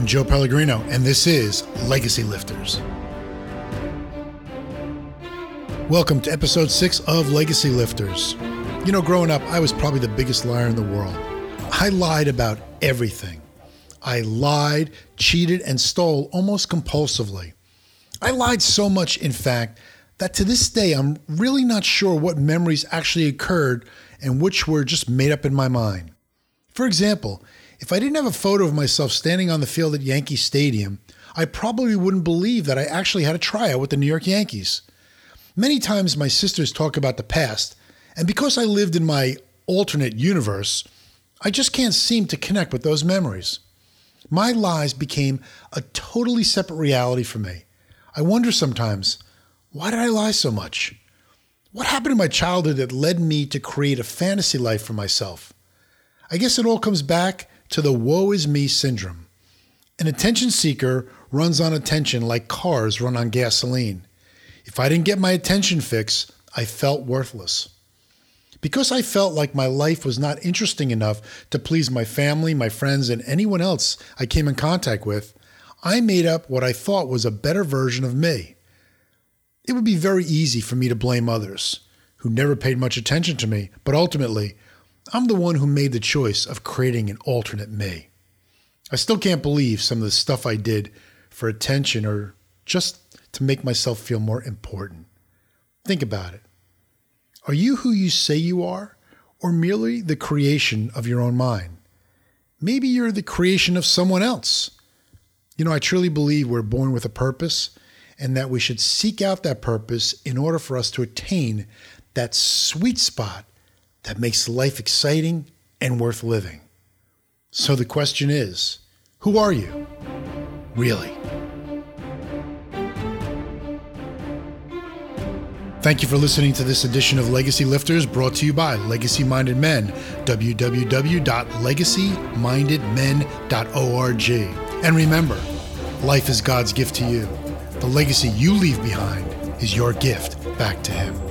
I'm Joe Pellegrino, and this is Legacy Lifters. Welcome to episode six of Legacy Lifters. You know, growing up, I was probably the biggest liar in the world. I lied about everything. I lied, cheated, and stole almost compulsively. I lied so much, in fact, that to this day I'm really not sure what memories actually occurred and which were just made up in my mind. For example, if I didn't have a photo of myself standing on the field at Yankee Stadium, I probably wouldn't believe that I actually had a tryout with the New York Yankees. Many times my sisters talk about the past, and because I lived in my alternate universe, I just can't seem to connect with those memories. My lies became a totally separate reality for me. I wonder sometimes, why did I lie so much? What happened in my childhood that led me to create a fantasy life for myself? I guess it all comes back to the woe is me syndrome. An attention seeker runs on attention like cars run on gasoline. If I didn't get my attention fix, I felt worthless. Because I felt like my life was not interesting enough to please my family, my friends, and anyone else I came in contact with, I made up what I thought was a better version of me. It would be very easy for me to blame others, who never paid much attention to me, but ultimately, I'm the one who made the choice of creating an alternate me. I still can't believe some of the stuff I did for attention or just to make myself feel more important. Think about it. Are you who you say you are, or merely the creation of your own mind? Maybe you're the creation of someone else. You know, I truly believe we're born with a purpose and that we should seek out that purpose in order for us to attain that sweet spot that makes life exciting and worth living. So the question is who are you? Really? Thank you for listening to this edition of Legacy Lifters brought to you by Legacy Minded Men, www.legacymindedmen.org. And remember, life is God's gift to you. The legacy you leave behind is your gift back to Him.